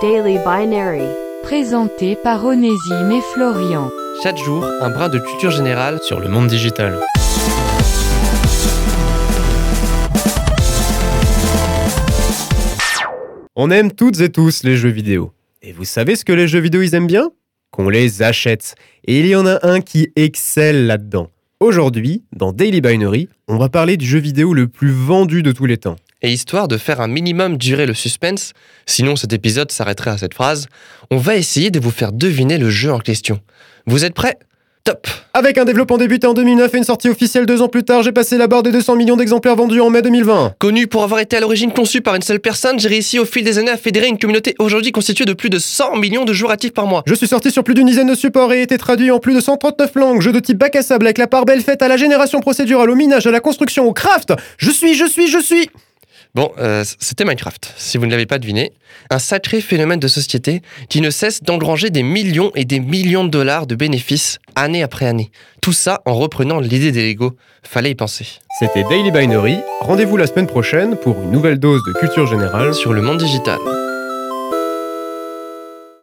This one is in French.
Daily Binary. Présenté par Onésime et Florian. Chaque jour, un brin de culture générale sur le monde digital. On aime toutes et tous les jeux vidéo. Et vous savez ce que les jeux vidéo ils aiment bien? Qu'on les achète. Et il y en a un qui excelle là-dedans. Aujourd'hui, dans Daily Binary, on va parler du jeu vidéo le plus vendu de tous les temps. Et histoire de faire un minimum durer le suspense, sinon cet épisode s'arrêterait à cette phrase, on va essayer de vous faire deviner le jeu en question. Vous êtes prêts? Top Avec un développement débuté en 2009 et une sortie officielle deux ans plus tard, j'ai passé la barre des 200 millions d'exemplaires vendus en mai 2020. Connu pour avoir été à l'origine conçu par une seule personne, j'ai réussi au fil des années à fédérer une communauté aujourd'hui constituée de plus de 100 millions de joueurs actifs par mois. Je suis sorti sur plus d'une dizaine de supports et été traduit en plus de 139 langues. Jeu de type bac à sable avec la part belle faite à la génération procédurale, au minage, à la construction, au craft. Je suis, je suis, je suis. Bon, euh, c'était Minecraft, si vous ne l'avez pas deviné. Un sacré phénomène de société qui ne cesse d'engranger des millions et des millions de dollars de bénéfices année après année. Tout ça en reprenant l'idée des Lego. Fallait y penser. C'était Daily Binary. Rendez-vous la semaine prochaine pour une nouvelle dose de culture générale Sur le monde digital.